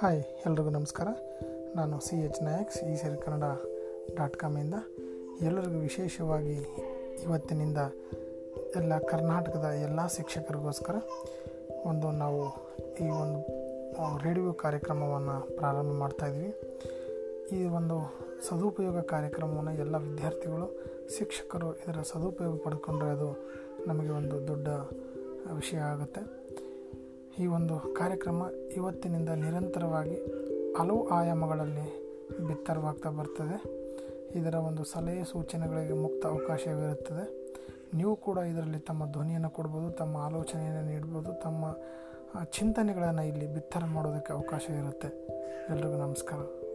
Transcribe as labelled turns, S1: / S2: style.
S1: Hi ಎಲ್ರಿಗೂ ನಮಸ್ಕಾರ. ನಾನು ಸಿ ಎಚ್ ನಾಯಕ್, ಸಿ ಸೇರಿ ಕನ್ನಡ ಡಾಟ್ ಕಾಮಿಂದ ಎಲ್ಲರಿಗೂ ವಿಶೇಷವಾಗಿ ಇವತ್ತಿನಿಂದ ಎಲ್ಲ ಕರ್ನಾಟಕದ ಎಲ್ಲ ಶಿಕ್ಷಕರಿಗೋಸ್ಕರ ಒಂದು ನಾವು ಈ ಒಂದು ರೇಡಿಯೋ ಕಾರ್ಯಕ್ರಮವನ್ನು ಪ್ರಾರಂಭ ಮಾಡ್ತಾಯಿದ್ವಿ ಈ ಒಂದು ಸದುಪಯೋಗ ಕಾರ್ಯಕ್ರಮವನ್ನು ಎಲ್ಲ ವಿದ್ಯಾರ್ಥಿಗಳು, ಶಿಕ್ಷಕರು ಇದರ ಸದುಪಯೋಗ ಪಡ್ಕೊಂಡ್ರೆ ಅದು ನಮಗೆ ಒಂದು ದೊಡ್ಡ ವಿಷಯ ಆಗುತ್ತೆ. ಈ ಒಂದು ಕಾರ್ಯಕ್ರಮ ಇವತ್ತಿನಿಂದ ನಿರಂತರವಾಗಿ ಹಲವು ಆಯಾಮಗಳಲ್ಲಿ ಬಿತ್ತರವಾಗ್ತಾ ಬರ್ತದೆ. ಇದರ ಒಂದು ಸಲಹೆ ಸೂಚನೆಗಳಿಗೆ ಮುಕ್ತ ಅವಕಾಶವಿರುತ್ತದೆ. ನೀವು ಕೂಡ ಇದರಲ್ಲಿ ತಮ್ಮ ಧ್ವನಿಯನ್ನು ಕೊಡ್ಬೋದು, ತಮ್ಮ ಆಲೋಚನೆಯನ್ನು ನೀಡ್ಬೋದು, ತಮ್ಮ ಚಿಂತನೆಗಳನ್ನು ಇಲ್ಲಿ ಬಿತ್ತರ ಮಾಡೋದಕ್ಕೆ ಅವಕಾಶ ಇರುತ್ತೆ. ಎಲ್ರಿಗೂ ನಮಸ್ಕಾರ.